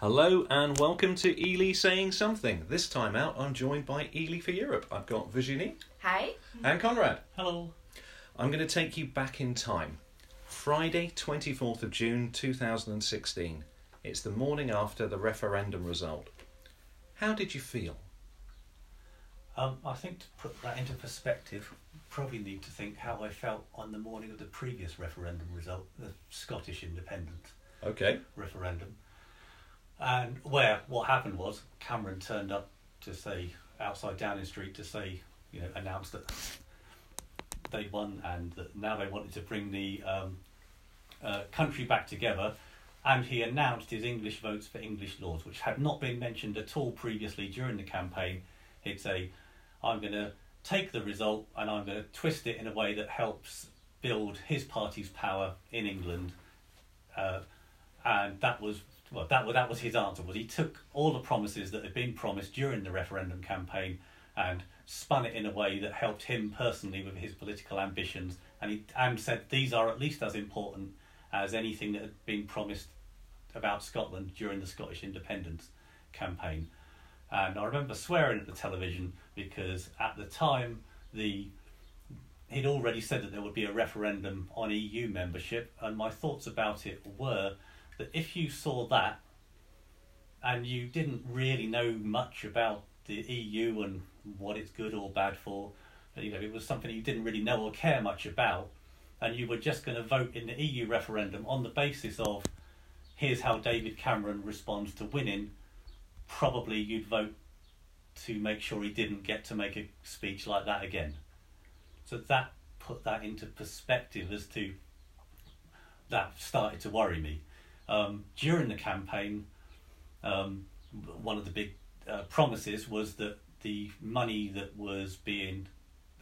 Hello and welcome to Ely Saying Something. This time out, I'm joined by Ely for Europe. I've got Virginie Hi. and Conrad. Hello. I'm going to take you back in time. Friday, 24th of June 2016. It's the morning after the referendum result. How did you feel? Um, I think to put that into perspective, probably need to think how I felt on the morning of the previous referendum result, the Scottish independence Okay. referendum, and where what happened was Cameron turned up to say outside Downing Street to say, you know, announced that they won and that now they wanted to bring the um, uh, country back together. And he announced his English votes for English laws, which had not been mentioned at all previously during the campaign. He'd say, I'm going to take the result and I'm going to twist it in a way that helps build his party's power in England. Uh, and that was well, that was that was his answer. Was he took all the promises that had been promised during the referendum campaign and spun it in a way that helped him personally with his political ambitions, and he and said these are at least as important as anything that had been promised about Scotland during the Scottish independence campaign. And I remember swearing at the television because at the time the he'd already said that there would be a referendum on EU membership, and my thoughts about it were that if you saw that and you didn't really know much about the EU and what it's good or bad for, you know, it was something you didn't really know or care much about, and you were just going to vote in the EU referendum on the basis of here's how David Cameron responds to winning, probably you'd vote to make sure he didn't get to make a speech like that again. So that put that into perspective as to that started to worry me. Um, during the campaign, um, one of the big uh, promises was that the money that was being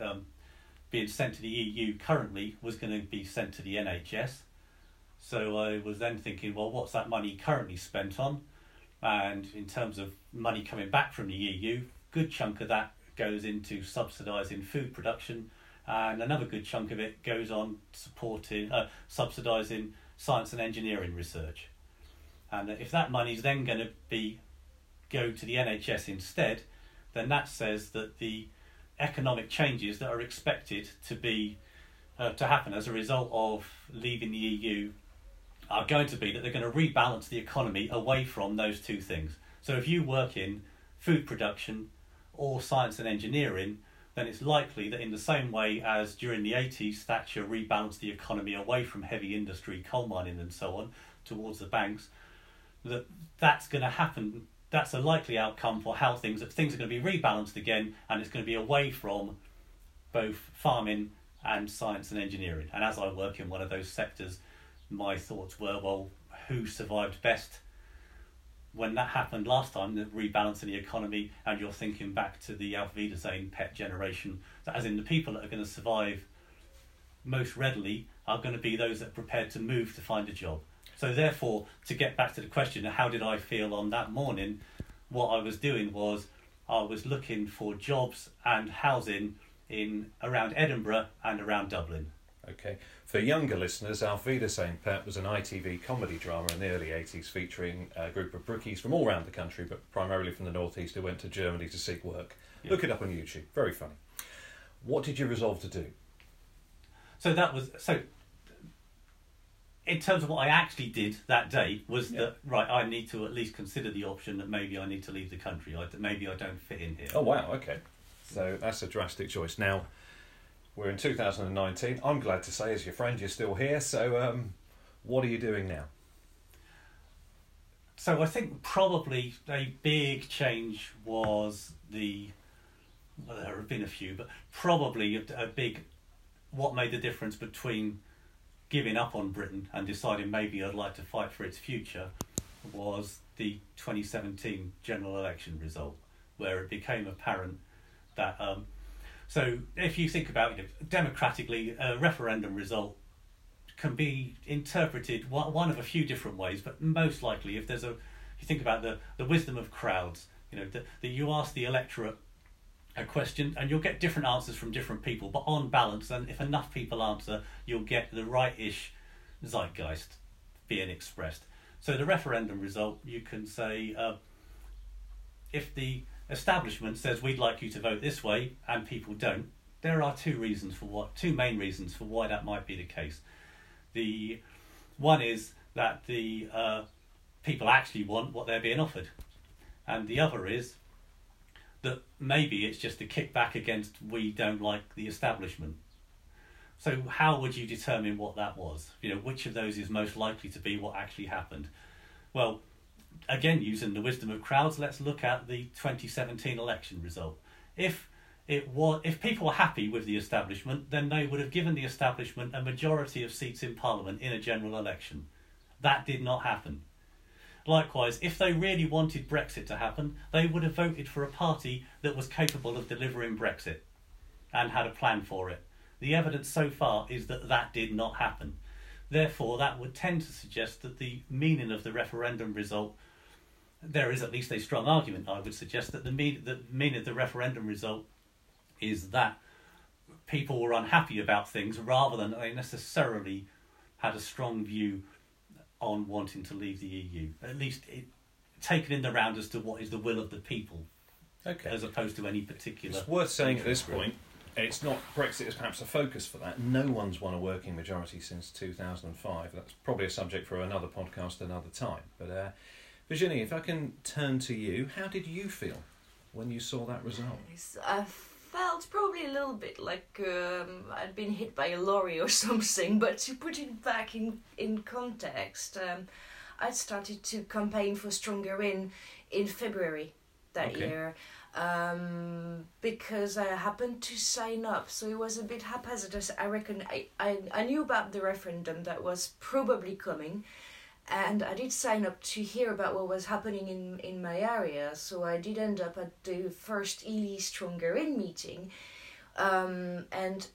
um, being sent to the EU currently was going to be sent to the NHS. So I was then thinking, well, what's that money currently spent on? And in terms of money coming back from the EU, good chunk of that goes into subsidising food production, and another good chunk of it goes on supporting, uh, subsidising science and engineering research. And if that money is then going to be go to the NHS instead, then that says that the economic changes that are expected to be uh, to happen as a result of leaving the EU are going to be that they're going to rebalance the economy away from those two things. So if you work in food production or science and engineering, then it's likely that in the same way as during the 80s Thatcher rebalanced the economy away from heavy industry, coal mining and so on towards the banks, that that's going to happen. That's a likely outcome for how things that things are going to be rebalanced again and it's going to be away from both farming and science and engineering. And as i work in one of those sectors my thoughts were well who survived best when that happened last time the rebalancing the economy and you're thinking back to the Auf Wiedersehen pet generation that as in the people that are going to survive most readily are going to be those that are prepared to move to find a job so therefore, to get back to the question, how did I feel on that morning? What I was doing was I was looking for jobs and housing in around Edinburgh and around Dublin. Okay. For younger listeners, Auf Wiedersehen Pet was an ITV comedy drama in the early 80s featuring a group of brookies from all around the country, but primarily from the northeast who went to Germany to seek work. Yeah. Look it up on YouTube. Very funny. What did you resolve to do? So that was so. In terms of what I actually did that day was Yeah. that right. I need to at least consider the option that maybe I need to leave the country. I, maybe I don't fit in here. Oh, wow. Okay. So that's a drastic choice. Now, we're in 2019. I'm glad to say, as your friend, you're still here. So, um, what are you doing now? So I think probably a big change was the. Well, there have been a few, but probably a, a big. What made the difference between giving up on Britain and deciding maybe I'd like to fight for its future was the 2017 general election result, where it became apparent that. Um, so if you think about it, democratically, a referendum result can be interpreted one, of a few different ways, but most likely, if there's a, you think about the, the wisdom of crowds, you know, that, you ask the electorate a question and you'll get different answers from different people, but on balance, and if enough people answer, you'll get the right ish zeitgeist being expressed. So the referendum result, you can say uh, if the establishment says we'd like you to vote this way and people don't, there are two reasons for what two main reasons for why that might be the case. The one is that the uh, people actually want what they're being offered, and the other is that maybe it's just a kickback against we don't like the establishment. So how would you determine what that was? You know, which of those is most likely to be what actually happened? Well, again, using the wisdom of crowds, let's look at the 2017 election result. If it was, if people were happy with the establishment, then they would have given the establishment a majority of seats in Parliament in a general election. That did not happen. Likewise, if they really wanted Brexit to happen, they would have voted for a party that was capable of delivering Brexit and had a plan for it. The evidence so far is that that did not happen. Therefore, that would tend to suggest that the meaning of the referendum result, there is at least a strong argument, I would suggest, that the, mean, the of the referendum result is that people were unhappy about things rather than they necessarily had a strong view on wanting to leave the EU. At least it, taken in the round as to what is the will of the people, Okay. as opposed to any particular. It's worth saying at this point, it's not Brexit is perhaps a focus for that. No one's won a working majority since 2005. That's probably a subject for another podcast another time. But uh, Virginie, if I can turn to you, how did you feel when you saw that result? I felt probably a little bit like um, I'd been hit by a lorry or something, but to put it back in, in context, um, I started to campaign for Stronger In in February that Okay. year um, because I happened to sign up. So it was a bit haphazard. I reckon I, I, I knew about the referendum that was probably coming and I did sign up to hear about what was happening in, in my area. So I did end up at the first Ely Stronger In meeting. Um, and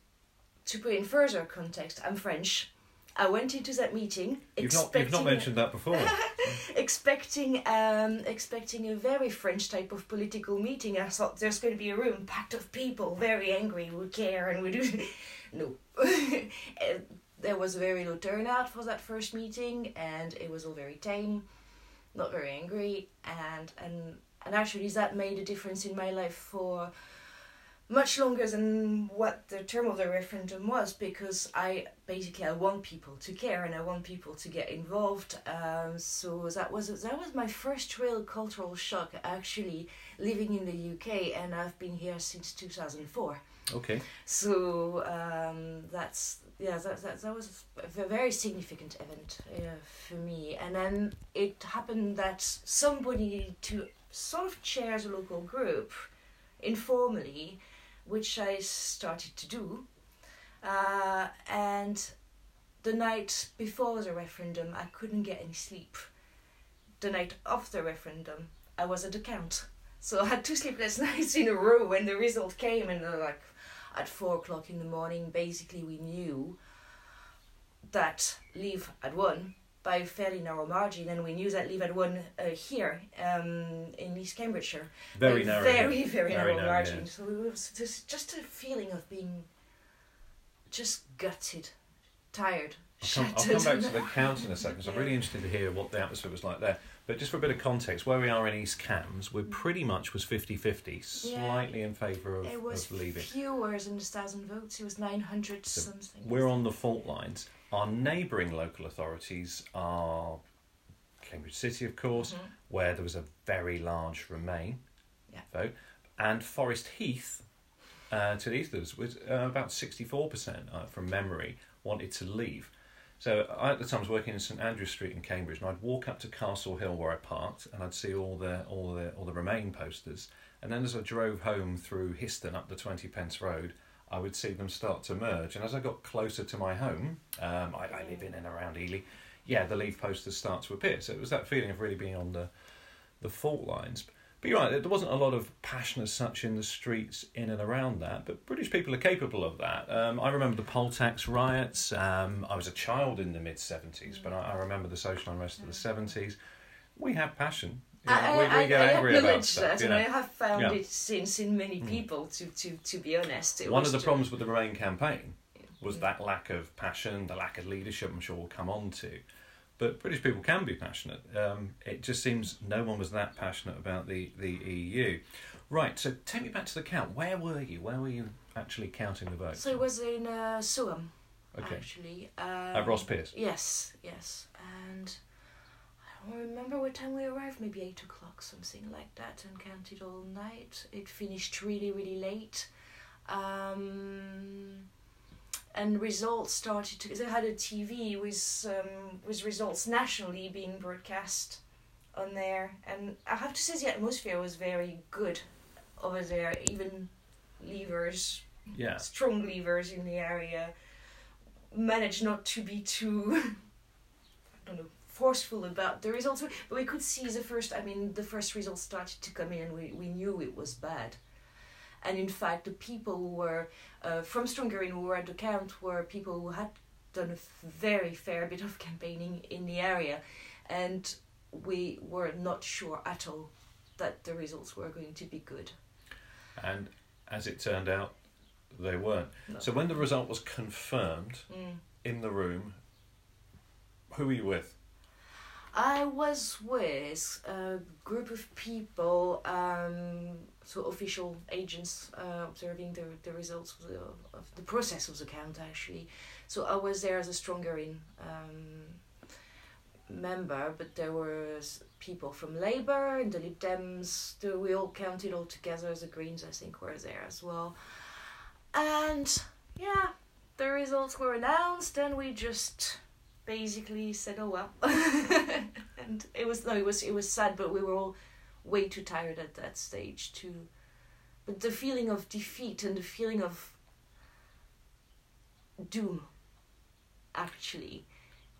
to put in further context, I'm French. I went into that meeting You've not, you've not mentioned that before. expecting um, expecting a very French type of political meeting. I thought there's going to be a room packed of people, very angry, who care and would do. no, there was very low turnout for that first meeting, and it was all very tame, not very angry, and and and actually that made a difference in my life for much longer than what the term of the referendum was because I basically I want people to care and I want people to get involved. Um, so that was that was my first real cultural shock actually living in the UK and I've been here since two thousand four. Okay. So um, that's yeah that, that that was a very significant event uh, for me. And then it happened that somebody to sort of chairs a local group informally, which I started to do. Uh, and the night before the referendum, I couldn't get any sleep. The night of the referendum, I was at the count. So I had two sleepless nights in a row when the result came, and uh, like at four o'clock in the morning, basically we knew that Leave had won by a fairly narrow margin, and we knew that Leave had won uh, here um, in East Cambridgeshire. Very narrow. Very, very, Very narrow, narrow, margin. yeah. So it was just, just a feeling of being just gutted, tired, I'll come, I'll come back to the count in a second. So I'm really interested to hear what the atmosphere was like there. But just for a bit of context, where we are in East Cambs, we're pretty much was 50-50, slightly in favour of, it was of leaving. fewer than a thousand votes. It was nine hundred So something. We're on the fault lines. Our neighbouring local authorities are Cambridge City, of course, Mhm. where there was a very large Remain Yeah. vote, and Forest Heath, uh, to the east of us, was uh, about 64% uh, from memory wanted to leave. So I, at the time, was working in St Andrew Street in Cambridge, and I'd walk up to Castle Hill where I parked, and I'd see all the all the all the Remain posters. And then as I drove home through Histon up the Twenty Pence Road, I would see them start to merge. And as I got closer to my home, um, I, I live in and around Ely. Yeah, the Leave posters start to appear. So it was that feeling of really being on the the fault lines. But you're right, there wasn't a lot of passion as such in the streets in and around that, but British people are capable of that. Um, I remember the poll tax riots. Um, I was a child in the mid 70s, but I, I remember the social unrest of the 70s. We have passion. You know, I, we, I, we get I angry about stuff. that, you know. I have found Yeah. it since in many Mm. people. To, to, to be honest, One of the problems with the Remain campaign was that lack of passion, the lack of leadership, I'm sure we'll come on to. But British people can be passionate. Um, it just seems no one was that passionate about the, the EU. Right, so take me back to the count. Where were you? Where were you actually counting the votes? So it was in uh, Soham, okay. actually. Um, At Ross Peers? Yes, yes. And I don't remember what time we arrived, maybe 8 o'clock, something like that, and counted all night. It finished really, really late. Um, and results started to. They had a TV with um, with results nationally being broadcast on there, and I have to say the atmosphere was very good over there. Even leavers, Yeah. strong leavers in the area, managed not to be too, I don't know, forceful about the results. But we could see the first. I mean, the first results started to come in, and we we knew it was bad. And in fact, the people who were uh, from Stronger who were at the count were people who had done a very fair bit of campaigning in the area, and we were not sure at all that the results were going to be good. And as it turned out, they weren't. No. So when the result was confirmed Mm. in the room, who were you with? I was with a group of people, um, so official agents uh, observing the, the results of the, of the process of the count actually. So I was there as a stronger in um, member, but there was people from Labour and the Lib Dems. The, we all counted all together. The Greens, I think, were there as well. And yeah, the results were announced, and we just basically said, "Oh well," and it was no, it was it was sad, but we were all way too tired at that stage to. But the feeling of defeat and the feeling of doom, actually,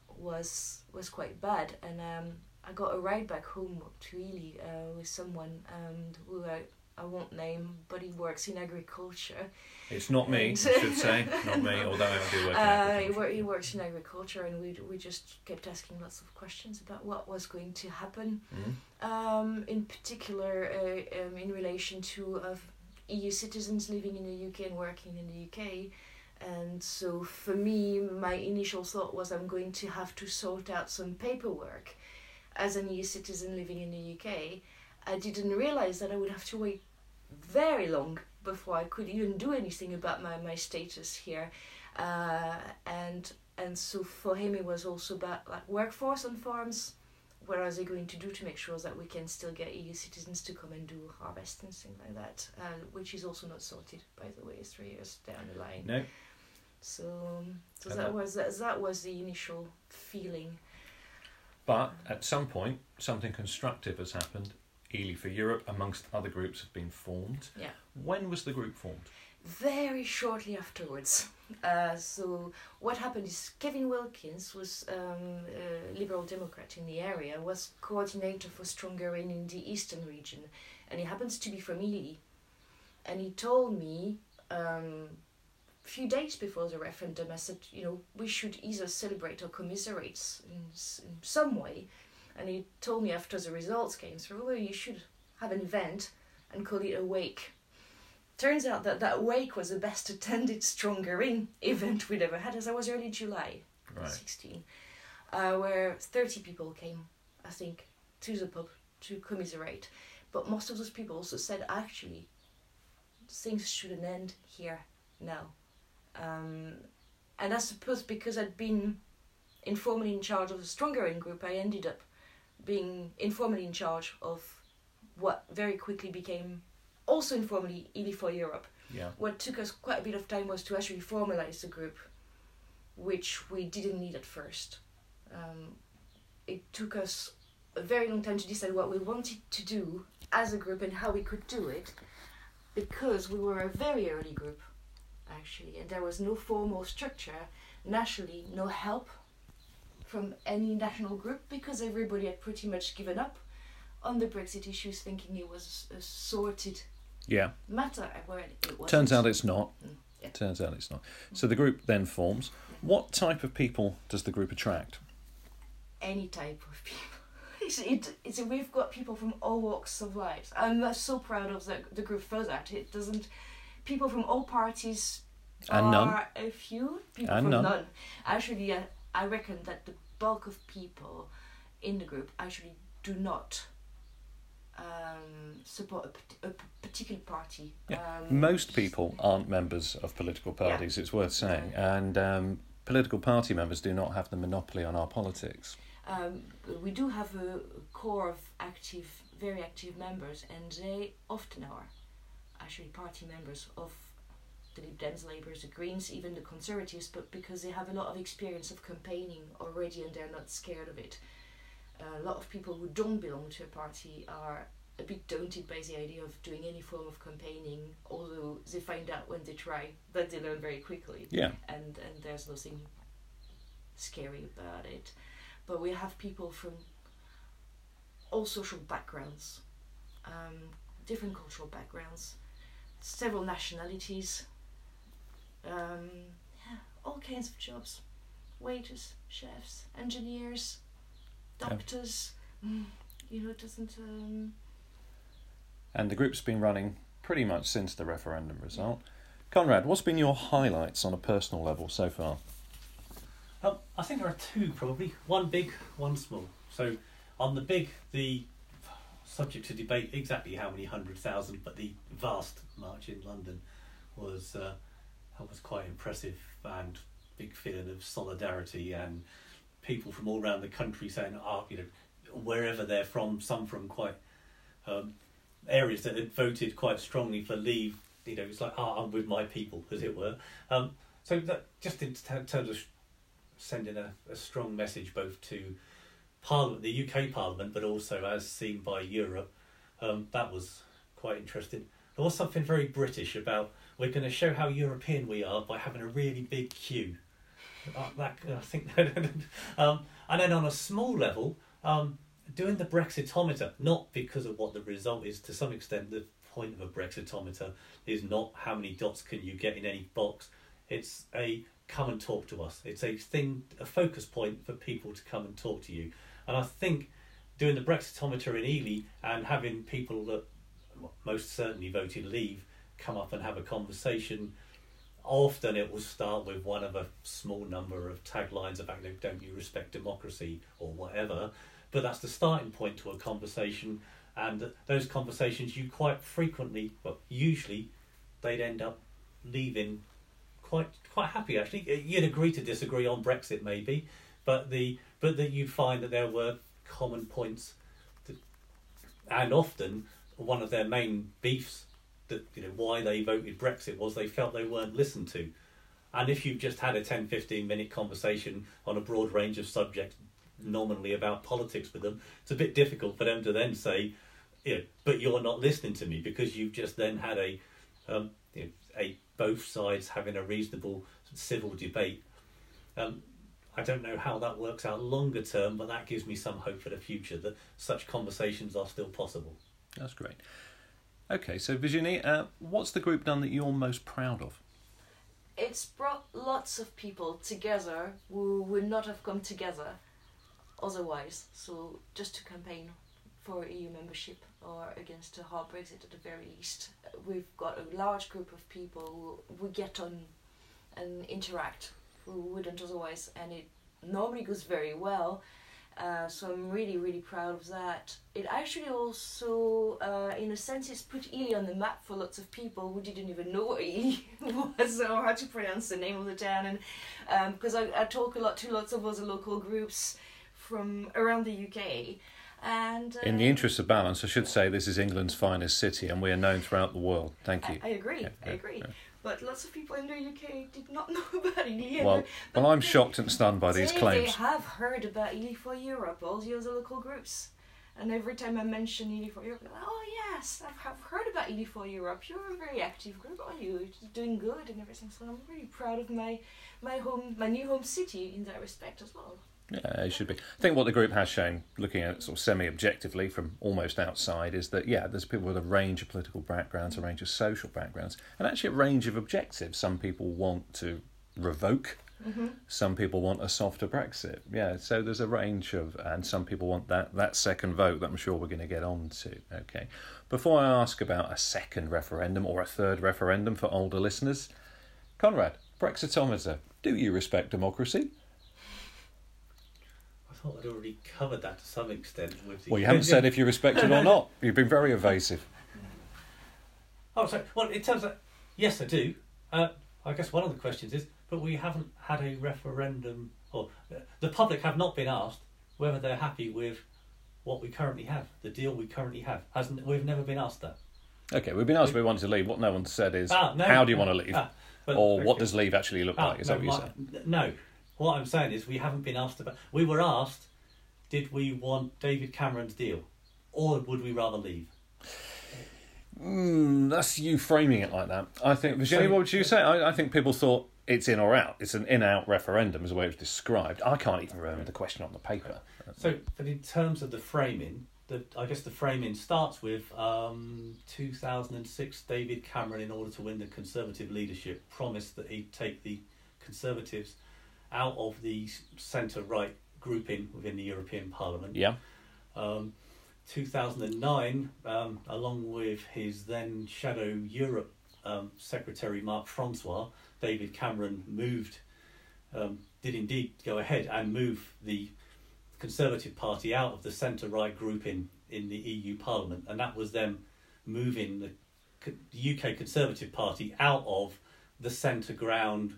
was was quite bad, and um, I got a ride back home to Ely uh, with someone um, who I, I won't name, but he works in agriculture. It's not me, I should say. Not me, although I do work in Uh, he, agriculture. he works in agriculture, and we we just kept asking lots of questions about what was going to happen. Mhm. Um, in particular, uh, um, in relation to uh, EU citizens living in the UK and working in the UK. And so, for me, my initial thought was I'm going to have to sort out some paperwork as an EU citizen living in the UK. I didn't realize that I would have to wait very long before I could even do anything about my, my status here. Uh, and and so for him it was also about like workforce on farms what are they going to do to make sure that we can still get EU citizens to come and do harvest and things like that, uh, which is also not sorted, by the way, three years down the line. No, So, so And that that- was that, that was the initial feeling. but at some point, something constructive has happened. Ely for Europe, amongst other groups, have been formed. Yeah. When was the group formed? Very shortly afterwards. Uh, so what happened is Kevin Wilkins was um, a Liberal Democrat in the area, was coordinator for Stronger in, in the eastern region, and he happens to be from Ely. And he told me um, a few days before the referendum, I said, you know, we should either celebrate or commiserate in, in some way. And he told me after the results came through, well, you should have an event and call it a wake. Turns out that that wake was the best attended Stronger In event we'd ever had, as I was early July Right. 16, uh, where 30 people came, I think, to the pub to commiserate. But most of those people also said, actually, things shouldn't end here now. Um, and I suppose because I'd been informally in charge of the Stronger In group, I ended up being informally in charge of what very quickly became also informally Ely for Europe Yeah. what took us quite a bit of time was to actually formalize the group, which we didn't need at first. Um, it took us a very long time to decide what we wanted to do as a group and how we could do it, because we were a very early group, actually, and there was no formal structure nationally, no help from any national group because everybody had pretty much given up on the Brexit issues, thinking it was a sorted Yeah. matter. Where it. Turns out it's not. Mm, yeah. Turns out it's not. So the group then forms. What type of people does the group attract? any type of people. It's, it, it's, we've got people from all walks of life. I'm uh, so proud of the, the group for that. It doesn't. People from all parties And are none. a few. People And from none. Actually, uh, I reckon that the bulk of people in the group actually do not um, support a, a particular party. Um, Most people aren't members of political parties, it's worth saying, and um, political party members do not have the monopoly on our politics. um, we do have a core of active, very active members, and they often are actually party members of the Lib Dems, Labours, the Greens, even the Conservatives, but because they have a lot of experience of campaigning already and they're not scared of it. a lot of people who don't belong to a party are a bit daunted by the idea of doing any form of campaigning, although they find out when they try that they learn very quickly Yeah. and and there's nothing scary about it. But we have people from all social backgrounds, um, different cultural backgrounds, several nationalities, um, yeah, all kinds of jobs, waiters, chefs, engineers, doctors. Mm, you know, it doesn't. Um, And the group's been running pretty much since the referendum result. Conrad, what's been your highlights on a personal level so far? Um, I think there are two probably. One big, one small. So on the big, the subject to debate exactly how many hundred thousand, but the vast march in London was uh, that was quite impressive and big feeling of solidarity and people from all around the country saying, "Ah, you know, wherever they're from, some from quite um, areas that had voted quite strongly for Leave. You know, it's like, ah, I'm with my people, as it were. Um, so that just in terms of sending a, a strong message both to Parliament, the UK Parliament, but also as seen by Europe. Um, that was quite interesting. There was something very British about we're going to show how European we are by having a really big queue. Uh, that I think, um, and then on a small level, um, doing the Brexitometer, not because of what the result is. To some extent, the point of a Brexitometer is not how many dots can you get in any box. It's a come and talk to us. It's a thing, a focus point for people to come and talk to you. And I think doing the Brexitometer in Ely and having people that most certainly voted Leave come up and have a conversation. Often it will start with one of a small number of taglines about "Don't you respect democracy?" or whatever, but that's the starting point to a conversation. And those conversations, you quite frequently, well, usually, they'd end up leaving quite quite happy. Actually, you'd agree to disagree on Brexit, maybe, but the but that you'd find that there were common points, that, and often one of their main beefs that you know why they voted Brexit was they felt they weren't listened to. And if you've just had a 10 15 minute conversation on a broad range of subjects, nominally about politics with them, it's a bit difficult for them to then say, know, but you're not listening to me because you've just then had a, um, you know, a both sides having a reasonable civil debate. Um, I don't know how that works out longer term, but that gives me some hope for the future that such conversations are still possible. That's great. Okay, so Virginie, uh, what's the group done that you're most proud of? it's brought lots of people together who would not have come together otherwise. So just to campaign for EU membership or against a hard Brexit at the very least, we've got a large group of people who we get on and interact who wouldn't otherwise, and it normally goes very well. Uh, so I'm really, really proud of that. It actually also, uh, in a sense, it's put Ely on the map for lots of people who didn't even know what Ely was or how to pronounce the name of the town. And because I, I talk a lot to lots of other local groups from around the UK. And uh, In the interest of balance, I should say this is England's finest city and we are known throughout the world. Thank you. I, I agree, Yeah, I agree. yeah. But lots of people in the UK did not know about Ely. Well, well, I'm shocked and stunned by these claims. They have heard about Ely for Europe, all the other local groups. And every time I mention Ely for Europe, like, oh yes, I've, I've heard about Ely for Europe. You're a very active group, are you? You're doing good and everything. So I'm really proud of my my home, my new home city in that respect as well. Yeah, it should be. I think what the group has shown, looking at it sort of semi-objectively from almost outside, is that yeah, there's people with a range of political backgrounds, a range of social backgrounds, and actually a range of objectives. Some people want to revoke, mm-hmm. some people want a softer Brexit. Yeah, so there's a range of, and some people want that that second vote that I'm sure we're going to get on to. Okay, before I ask about a second referendum or a third referendum for older listeners, Conrad, Brexitometer, do you respect democracy? Thought I'd already covered that to some extent with the. Well, you haven't said if you respect it or not. You've been very evasive. Oh, sorry. Well, in terms of yes, I do. Uh, I guess one of the questions is, but we haven't had a referendum, or uh, the public have not been asked whether they're happy with what we currently have, the deal we currently have. Hasn't we've never been asked that. Okay, we've been asked if we wanted to leave. What no one said is, Ah, no, how do you want to leave? ah, but- or what does leave actually look Ah, like? Is no, that what you said? No, what I'm saying is we haven't been asked about. We were asked, did we want David Cameron's deal, or would we rather leave? Mm, that's you framing it like that. I think, Virginia, So- what would you say? I, I think people thought it's in or out. It's an in-out referendum, is the way it was described. I can't even remember the question on the paper. So, but in terms of the framing, the I guess the framing starts with um, 2006. David Cameron, in order to win the Conservative leadership, promised that he'd take the Conservatives out of the centre-right grouping within the European Parliament. Yeah, Um, 2009, um, along with his then Shadow Europe um, Secretary Mark Francois, David Cameron moved, um, did indeed go ahead and move the Conservative Party out of the centre right grouping in the EU Parliament, and that was them moving the UK Conservative Party out of the centre ground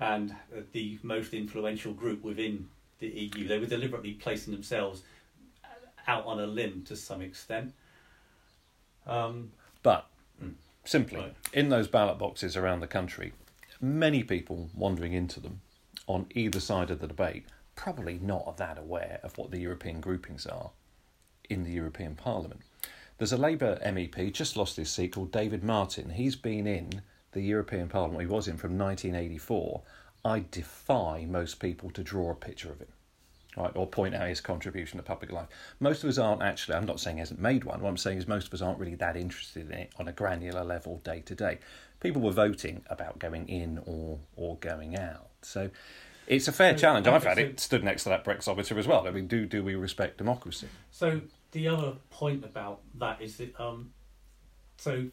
and uh, the most influential group within the EU. They were deliberately placing themselves out on a limb to some extent. Um, but Mm. simply Right. in those ballot boxes around the country, many people wandering into them on either side of the debate probably not that aware of what the European groupings are in the European Parliament. There's a Labour MEP just lost his seat called David Martin. He's been in the European Parliament. He was in from 1984. I defy most people to draw a picture of him, right, or point out his contribution to public life. Most of us aren't actually. I'm not saying he hasn't made one. What I'm saying is most of us aren't really that interested in it on a granular level day to day. People were voting about going in or or going out. So. It's a fair So, challenge. I've had so- it stood next to that Brexometer as well. I mean, do do we respect democracy? So the other point about that is that um, so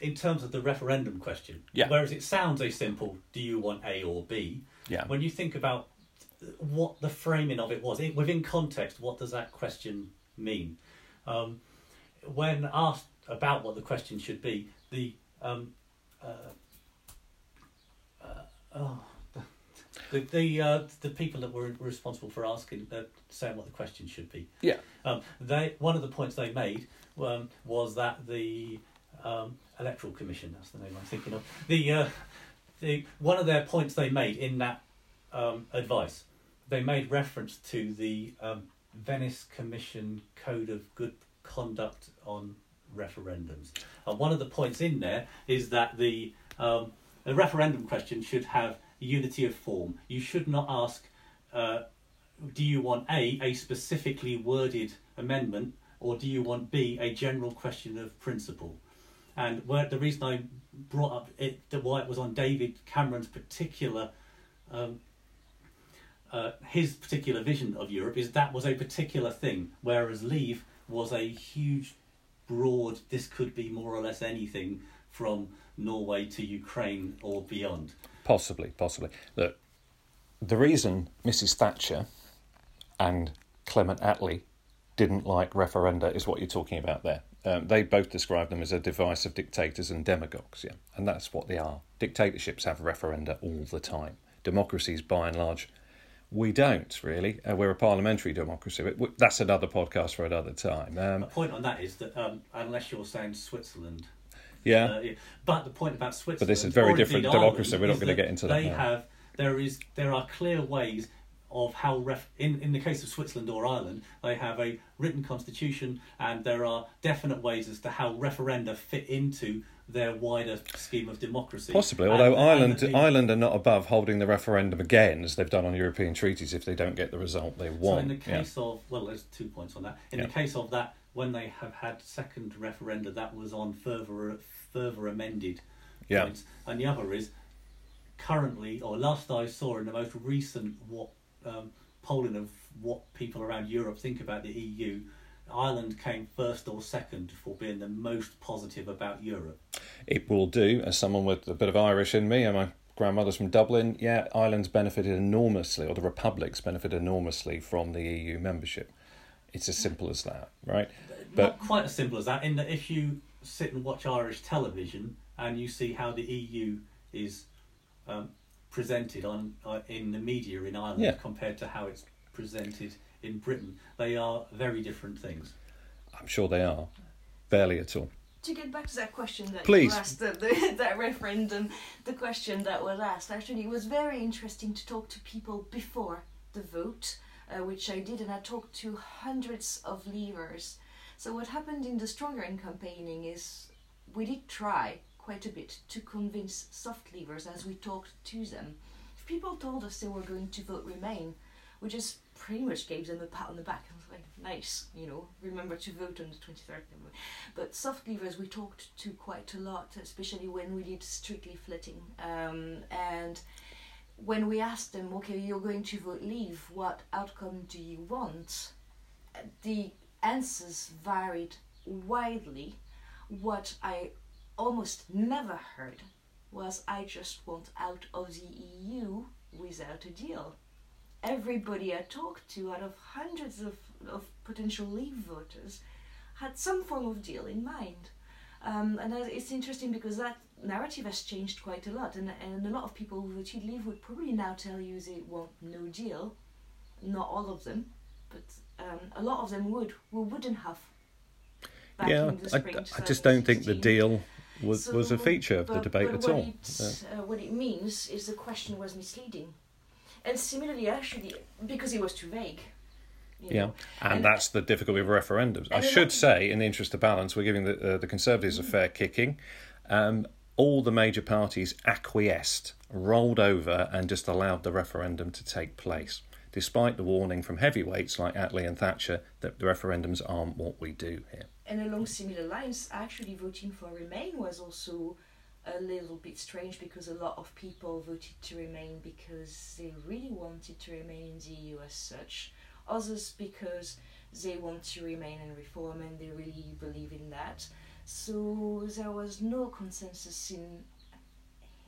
in terms of the referendum question, Yeah. whereas it sounds a simple, do you want A or B? Yeah. When you think about what the framing of it was, it, within context, what does that question mean? Um, when asked about what the question should be, the um, uh, uh, oh, the the uh, the people that were responsible for asking, uh, saying what the question should be, Yeah. um, they one of the points they made um, was that the um, electoral commission that's the name I'm thinking of. The uh, the one of their points they made in that um, advice they made reference to the um, Venice Commission Code of Good Conduct on referendums. And one of the points in there is that the um, a referendum question should have unity of form. You should not ask uh, do you want A, a specifically worded amendment, or do you want B, a general question of principle? And where, the reason I brought up it, the, why it was on David Cameron's particular, um, uh, his particular vision of Europe is that was a particular thing, whereas Leave was a huge, broad, this could be more or less anything from Norway to Ukraine or beyond. Possibly, possibly. Look, the reason Mrs. Thatcher and Clement Attlee didn't like referenda is what you're talking about there. Um, they both describe them as a device of dictators and demagogues, yeah, and that's what they are. Dictatorships have referenda all the time. Democracies, by and large, we don't really. Uh, we're a parliamentary democracy, but w- that's another podcast for another time. My Um, point on that is that um, unless you're saying Switzerland, yeah, Uh. But the point about Switzerland, but this is very different democracy. Ireland, We're not gonna get into that They now. have there is there are clear ways of how ref in in the case of Switzerland or Ireland, they have a written constitution, and there are definite ways as to how referenda fit into their wider scheme of democracy. Possibly, although and Ireland the- Ireland are not above holding the referendum again, as they've done on European treaties, if they don't get the result they want. So in the Yeah. case of well, there's two points on that. In Yeah. the case of that, when they have had second referenda, that was on further further amended Yeah. points, and the other is currently, or last I saw in the most recent what um, polling of what people around Europe think about the EU, Ireland came first or second for being the most positive about Europe. It will do, as someone with a bit of Irish in me, and my grandmothers from Dublin. Yeah, Ireland's benefited enormously, or the Republic's benefited enormously from the EU membership. It's as simple as that, right? Not quite as simple as that. In that, if you sit and watch Irish television and you see how the EU is um, presented on uh, in the media in Ireland Yeah. compared to how it's presented in Britain, they are very different things. I'm sure they are. Barely at all. to get back to that question that Please. you asked, the, the, that referendum, the question that was asked, actually, it was very interesting to talk to people before the vote, uh, which I did, and I talked to hundreds of leavers. So, what happened in the Stronger in campaigning is we did try quite a bit to convince soft leavers as we talked to them. If people told us they were going to vote Remain, we just pretty much gave them a pat on the back. I was like, nice, you know, remember to vote on the 23rd. But soft leavers we talked to quite a lot, especially when we did strictly flitting. Um, and when we asked them, okay, you're going to vote leave, what outcome do you want? The answers varied widely. What I almost never heard was, I just want out of the EU without a deal. Everybody I talked to, out of hundreds of, of potential leave voters, had some form of deal in mind. Um, and it's interesting because that narrative has changed quite a lot, and, and a lot of people who voted leave would probably now tell you they want no deal. Not all of them, but um, a lot of them would, who wouldn't have. Back yeah, in the I, I just don't think the deal was, was a feature of the debate at all. It, uh, what it means is the question was misleading, and similarly, actually, because it was too vague. you Yeah, and, And- that's the difficulty of referendums. I should say, in the interest of balance, we're giving the uh, the Conservatives a fair kicking. Um, all the major parties acquiesced, rolled over, and just allowed the referendum to take place, despite the warning from heavyweights like Attlee and Thatcher that the referendums aren't what we do here. And along similar lines, actually voting for Remain was also a little bit strange because a lot of people voted to remain because they really wanted to remain in the EU as such. Others because they want to remain and reform and they really believe in that. So there was no consensus in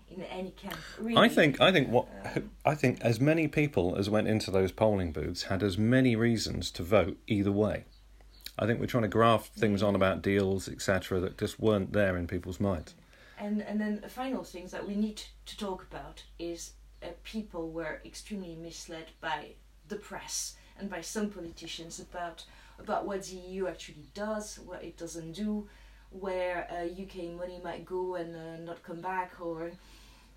in any camp. Really. I think I think what Um, I think as many people as went into those polling booths had as many reasons to vote either way. I think we're trying to graft things on about deals, etc., that just weren't there in people's minds. And and then the final things that we need to talk about is uh, people were extremely misled by the press and by some politicians about about what the EU actually does, what it doesn't do, where uh, UK money might go and uh, not come back, or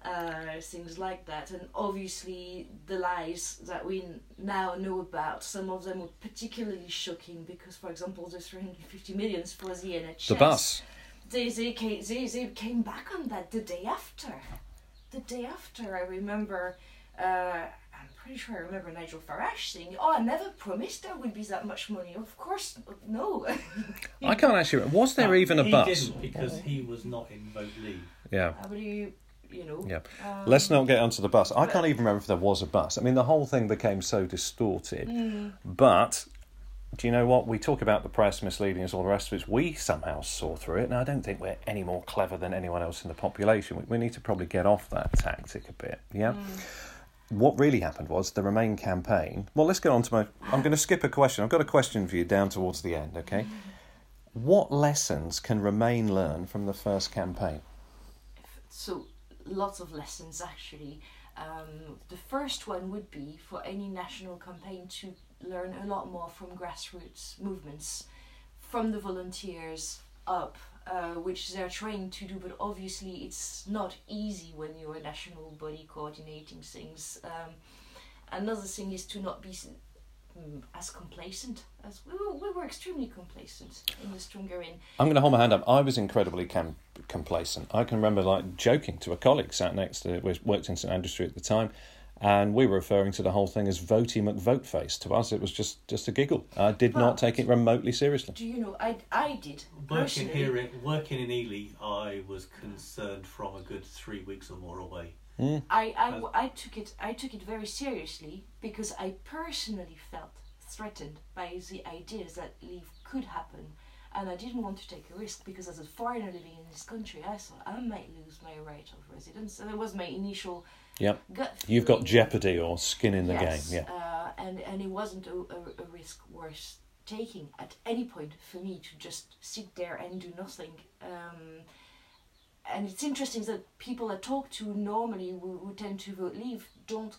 uh, things like that. And obviously, the lies that we now know about, some of them were particularly shocking because, for example, the 350 millions for the NHS The bus. they, they, came, they, they came back on that the day after. The day after, I remember, uh, I'm pretty sure I remember Nigel Farage saying, Oh, I never promised there would be that much money. Of course, no. I can't actually. Was there No, even a he bus? didn't because he was not in vote leave. Yeah. How do you, know? Yeah. um, Let's not get onto the bus. I can't even remember if there was a bus. I mean, the whole thing became so distorted. Mm, But do you know what? We talk about the press misleading us, all the rest of it. We somehow saw through it. Now, I don't think we're any more clever than anyone else in the population. We, we need to probably get off that tactic a bit. Yeah. What really happened was the Remain campaign. Well, let's get on to my. I'm going to skip a question. I've got a question for you down towards the end, okay? What lessons can Remain learn from the first campaign? so, lots of lessons actually. Um, the first one would be for any national campaign to learn a lot more from grassroots movements, from the volunteers up, uh, which they're trained to do, but obviously it's not easy when you're a national body coordinating things. Um, another thing is to not be Mm, as complacent as we were, we were extremely complacent in the stronger in I'm going to hold my hand up. I was incredibly cam- complacent. I can remember like joking to a colleague sat next to we worked in St Andrew Street at the time, and we were referring to the whole thing as "Votey McVoteface." To us, it was just just a giggle. I did not take it remotely seriously. do you know I, I did Working here, in, working in Ely, I was concerned from a good three weeks or more away. Mm. I, I, I took it I took it very seriously because I personally felt threatened by the ideas that leave could happen and I didn't want to take a risk because as a foreigner living in this country, I thought I might lose my right of residence. So that was my initial Yep. gut. You've got jeopardy or skin in the Yes, game. Yeah. uh, and and it wasn't a, a, a risk worth taking at any point for me to just sit there and do nothing. Um, and it's interesting that people I talk to normally who, who tend to vote leave don't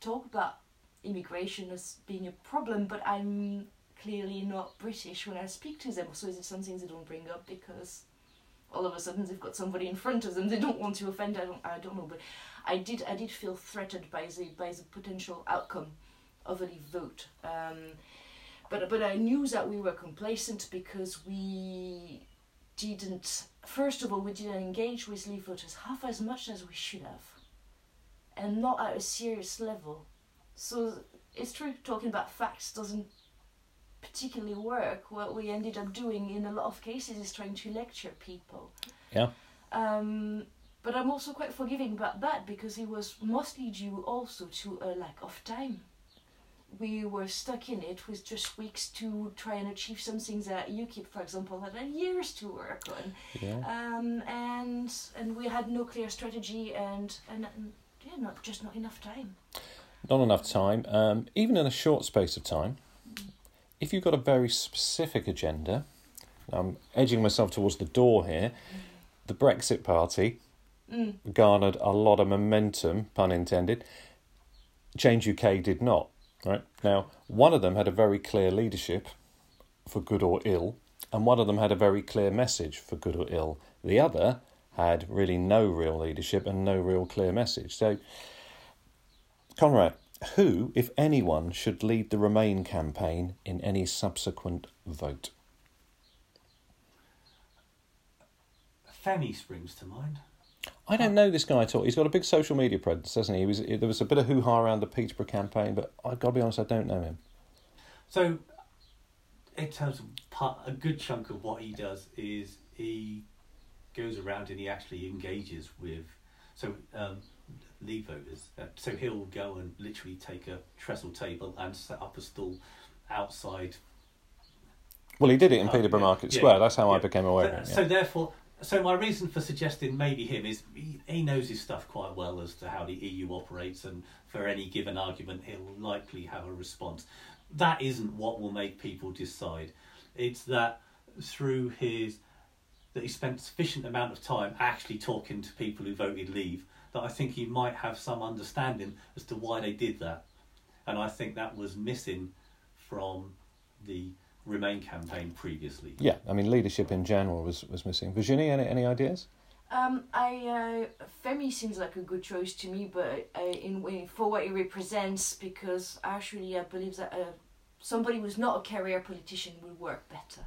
talk about immigration as being a problem, but I'm clearly not British when I speak to them. So is it something they don't bring up because all of a sudden they've got somebody in front of them they don't want to offend? I don't, I don't know, but I did, I did feel threatened by the by the potential outcome of a leave vote. Um, but but I knew that we were complacent because we didn't. First of all, we didn't engage with voters half as much as we should have, and not at a serious level. So it's true talking about facts doesn't particularly work. What we ended up doing in a lot of cases is trying to lecture people. Yeah. Um, but I'm also quite forgiving about that because it was mostly due also to a lack of time. We were stuck in it with just weeks to try and achieve something that UKIP, for example, had had years to work on Yeah. um, and and we had no clear strategy and and, and yeah, not just not enough time. Not enough time. Um, even in a short space of time, if you've got a very specific agenda, I'm edging myself towards the door here. The Brexit Party Mm. garnered a lot of momentum, pun intended. Change UK did not. Right now, one of them had a very clear leadership, for good or ill, and one of them had a very clear message, for good or ill. The other had really no real leadership and no real clear message. So, Conrad, who, if anyone, should lead the Remain campaign in any subsequent vote? Femi springs to mind. I don't know this guy at all. He's got a big social media presence, doesn't he? he was, there was a bit of hoo ha around the Peterborough campaign, but I've got to be honest, I don't know him. So, in terms of part, a good chunk of what he does is he goes around and he actually engages with so um, leave voters. Uh, so he'll go and literally take a trestle table and set up a stall outside. Well, he did it in Oh, Peterborough yeah, Market yeah, Square. That's how I became aware So, of him. so therefore, so my reason for suggesting maybe him is he, he knows his stuff quite well as to how the EU operates, and for any given argument, he'll likely have a response. That isn't what will make people decide. It's that through his that he spent sufficient amount of time actually talking to people who voted leave that I think he might have some understanding as to why they did that, and I think that was missing from the Remain campaign previously. Yeah, I mean, leadership in general was, was missing. Virginie, any, any ideas? Um, I uh, Femi seems like a good choice to me, but uh, in way for what it represents, because actually I believe that uh, somebody who's not a career politician will work better.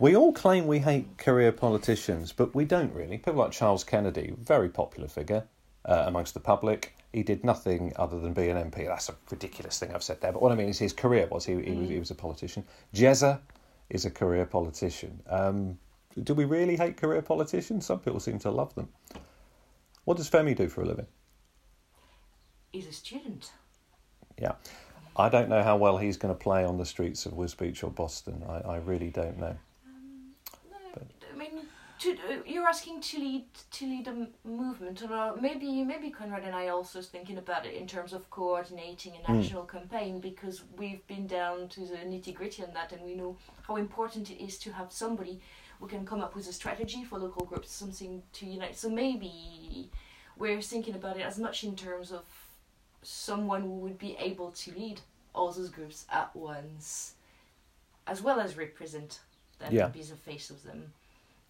We all claim we hate career politicians, but we don't really. People like Charles Kennedy, very popular figure uh, amongst the public. He did nothing other than be an MP. That's a ridiculous thing I've said there. But what I mean is his career was he, he, was, he was a politician. Jezza is a career politician. Um, do we really hate career politicians? Some people seem to love them. What does Femi do for a living? He's a student. Yeah. I don't know how well he's going to play on the streets of Wisbech or Boston. I, I really don't know. No, I mean, to, uh, you're asking to lead to lead a movement, or uh, maybe maybe Conrad and I also is thinking about it in terms of coordinating a Hmm. national campaign because we've been down to the nitty gritty on that, and we know how important it is to have somebody who can come up with a strategy for local groups, something to unite. So maybe we're thinking about it as much in terms of someone who would be able to lead all those groups at once, as well as represent them, Yeah. be the face of them.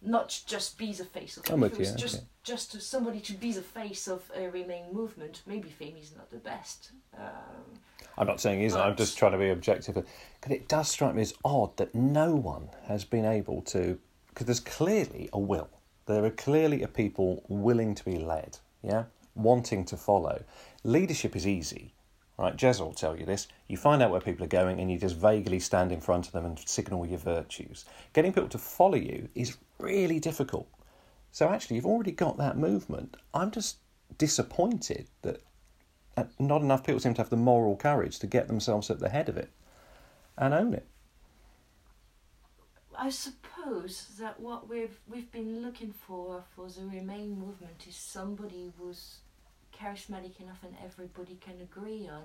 Not just be the face of. I'm with you, just okay. just to somebody to be the face of a Remain movement, maybe Femi is not the best. Um, I'm not saying he isn't. I'm just trying to be objective. Because it does strike me as odd that no one has been able to. Because there's clearly a will. There are clearly a people willing to be led. Yeah, wanting to follow. Leadership is easy, right? Jez will tell you this. You find out where people are going, and you just vaguely stand in front of them and signal your virtues. Getting people to follow you is really difficult. So actually, you've already got that movement. I'm just disappointed that uh, not enough people seem to have the moral courage to get themselves at the head of it and own it. I suppose that what we've we've been looking for for the Remain movement is somebody who's charismatic enough and everybody can agree on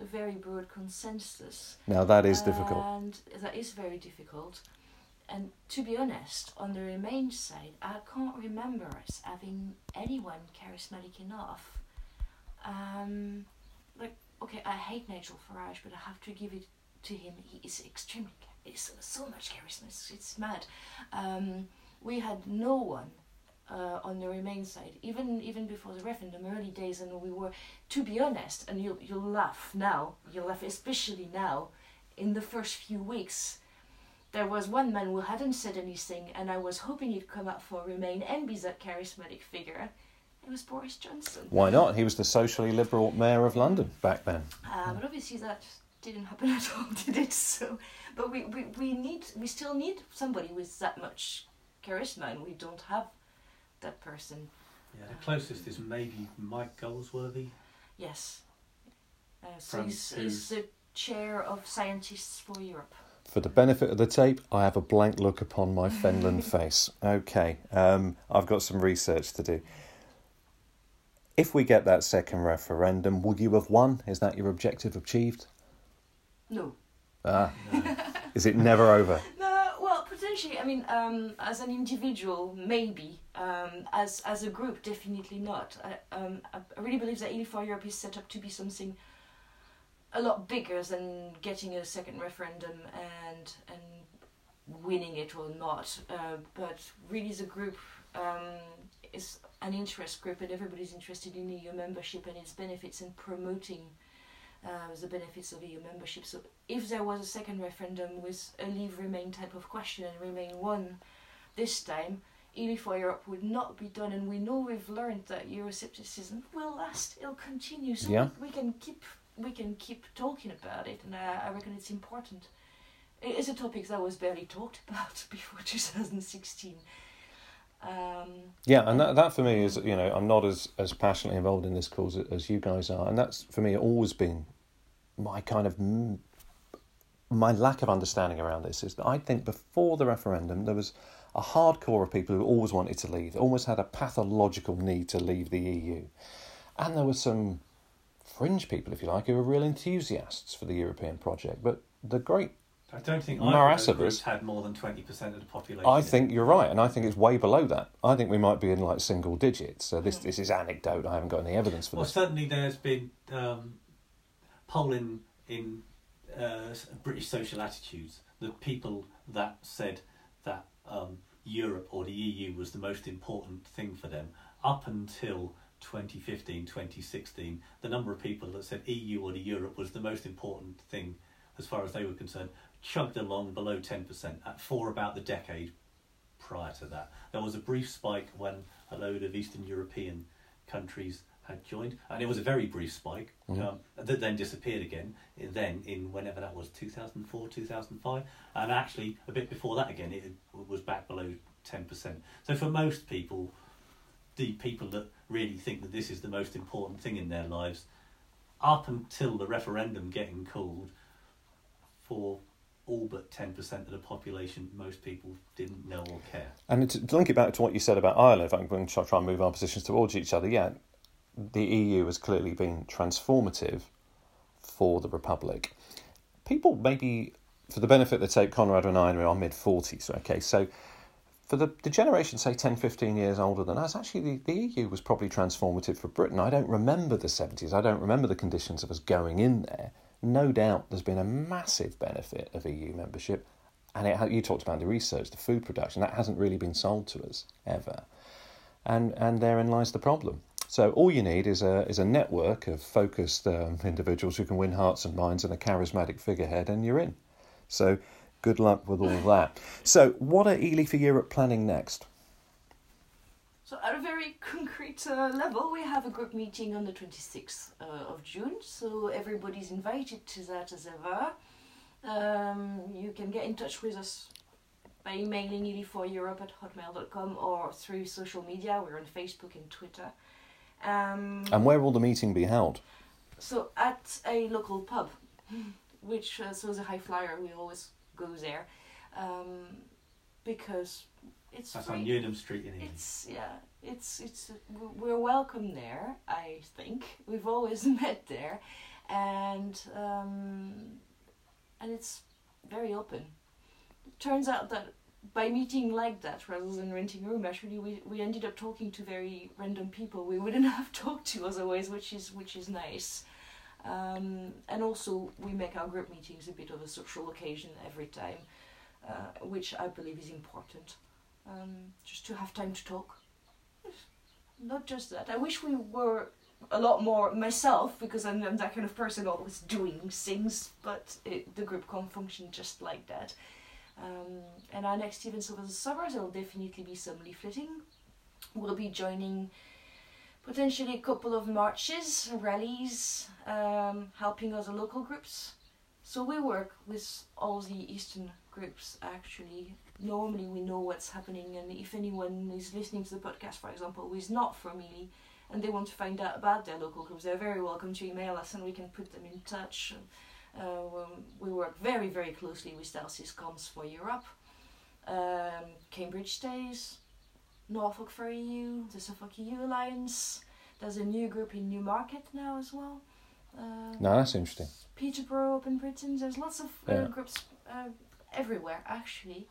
a very broad consensus. Now that is difficult. And that is very difficult. And to be honest, on the Remain side, I can't remember us having anyone charismatic enough. Um, like, okay, I hate Nigel Farage, but I have to give it to him. He is extremely, it's so much charisma. It's, it's mad. Um, we had no one uh, on the Remain side, even even before the referendum, early days, and we were, to be honest, and you'll you'll laugh now, you'll laugh especially now, in the first few weeks. There was one man who hadn't said anything, and I was hoping he'd come out for Remain and be that charismatic figure. It was Boris Johnson. Why not? He was the socially liberal mayor of London back then. Uh, but obviously that didn't happen at all, did it? So, but we, we, we need we still need somebody with that much charisma, and we don't have that person. Yeah, the closest is maybe Mike Goldsworthy. Yes. Uh, so he's, he's the chair of scientists for Europe. For the benefit of the tape, I have a blank look upon my Fenland face. Okay, um, I've got some research to do. If we get that second referendum, would you have won? Is that your objective achieved? No. Ah, is it never over? Potentially. I mean, um, as an individual, maybe. Um, as as a group, definitely not. I, um, I really believe that Ely for Europe is set up to be something a lot bigger than getting a second referendum and and winning it or not. Uh, but really, the group um, is an interest group, and everybody's interested in EU membership and its benefits and promoting uh, the benefits of EU membership. So if there was a second referendum with a leave remain type of question and remain won this time, Ely for Europe would not be done. And we know we've learned that Euroscepticism will last, it'll continue. So Yeah. we, we can keep we can keep talking about it, and I, I reckon it's important. It is a topic that was barely talked about before 2016. Um, Yeah, and that, that for me is, you know, I'm not as, as passionately involved in this cause as you guys are. And that's, for me, always been my kind of, my lack of understanding around this is that I think before the referendum, there was a hardcore of people who always wanted to leave, almost had a pathological need to leave the EU. And there were some fringe people, if you like, who were real enthusiasts for the European project. But the great I don't think Morass either of of those groups had more than 20% of the population. I think you're right, and I think it's way below that. I think we might be in like single digits. So this this is anecdote. I haven't got any evidence for that. Well, this. certainly there's been um, polling in uh, British social attitudes. The people that said that um, Europe or the EU was the most important thing for them up until 2015, 2016, the number of people that said EU or the Europe was the most important thing as far as they were concerned chugged along below 10% at, for about the decade prior to that. There was a brief spike when a load of Eastern European countries had joined, and it was a very brief spike Mhm. um, that then disappeared again. Then in whenever that was, two thousand four, two thousand five, and actually a bit before that again, it was back below ten percent. So for most people, the people that really think that this is the most important thing in their lives, up until the referendum getting called, for all but ten percent of the population, most people didn't know or care. And to, link it back to what you said about Ireland, if I'm going to try and move our positions towards each other, yeah, the EU has clearly been transformative for the Republic. People maybe, for the benefit of the tape, Conrad and I are our mid 40s, okay, so for the, the generation, say 10, 15 years older than us, actually the, the EU was probably transformative for Britain. I don't remember the 70s, I don't remember the conditions of us going in there. No doubt there's been a massive benefit of EU membership, and it, you talked about the research, the food production, that hasn't really been sold to us ever. And, and therein lies the problem. So all you need is a, is a network of focused um, individuals who can win hearts and minds and a charismatic figurehead, and you're in. So good luck with all that. So what are Ely for Europe planning next? So at a very concrete uh, level, we have a group meeting on the 26th uh, of June. So everybody's invited to that as ever. Um, you can get in touch with us by emailing ely4europe at hotmail.com or through social media. We're on Facebook and Twitter. Um, And where will the meeting be held? so at a local pub, which uh, so the High Flyer, we always go there. Um, because it's That's free. on Newnham Street in Ely. It's yeah, it's it's we're welcome there. I think we've always met there, and um, and it's very open. It turns out that by meeting like that rather than renting a room, actually we, we ended up talking to very random people we wouldn't have talked to otherwise, which is which is nice. Um, and also we make our group meetings a bit of a social occasion every time, uh, which I believe is important um, just to have time to talk. Not just that. I wish we were a lot more myself because I'm, I'm that kind of person always doing things, but it, the group can't function just like that. Um, and our next events over the summer, there'll definitely be some leafleting. We'll be joining potentially a couple of marches, rallies, um, helping other local groups. So we work with all the Eastern groups actually normally we know what's happening and if anyone is listening to the podcast for example who is not from Ely and they want to find out about their local groups they're very welcome to email us and we can put them in touch uh, um, we work very very closely with Dalsis Cambs for Europe um, Cambridge Stays Norfolk for EU the Suffolk EU Alliance there's a new group in Newmarket now as well um, No, that's interesting. Peterborough up in Britain there's lots of uh, Yeah. groups uh, everywhere actually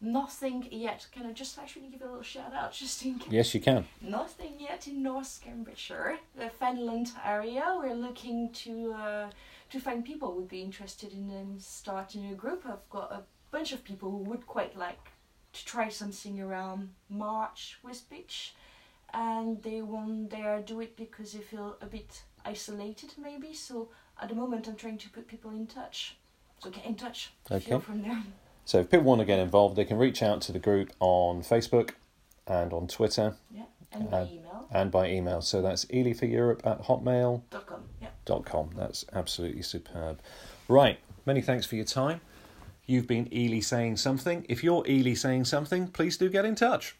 nothing yet. Can I just actually give a little shout out just in case? Yes, you can. Nothing yet in North Cambridgeshire, the Fenland area. We're looking to uh, to find people who would be interested in um, starting a group. I've got a bunch of people who would quite like to try something around March Wisbech, and they won't dare do it because they feel a bit isolated, maybe. So at the moment, I'm trying to put people in touch. So get in touch. Okay. from there. So if people want to get involved, they can reach out to the group on Facebook and on Twitter Yeah, and by Uh, email. and by email. So that's Ely for Europe at hotmail.com. Dot com. Yeah. That's absolutely superb. Right. Many thanks for your time. You've been Ely saying something. If you're Ely saying something, please do get in touch.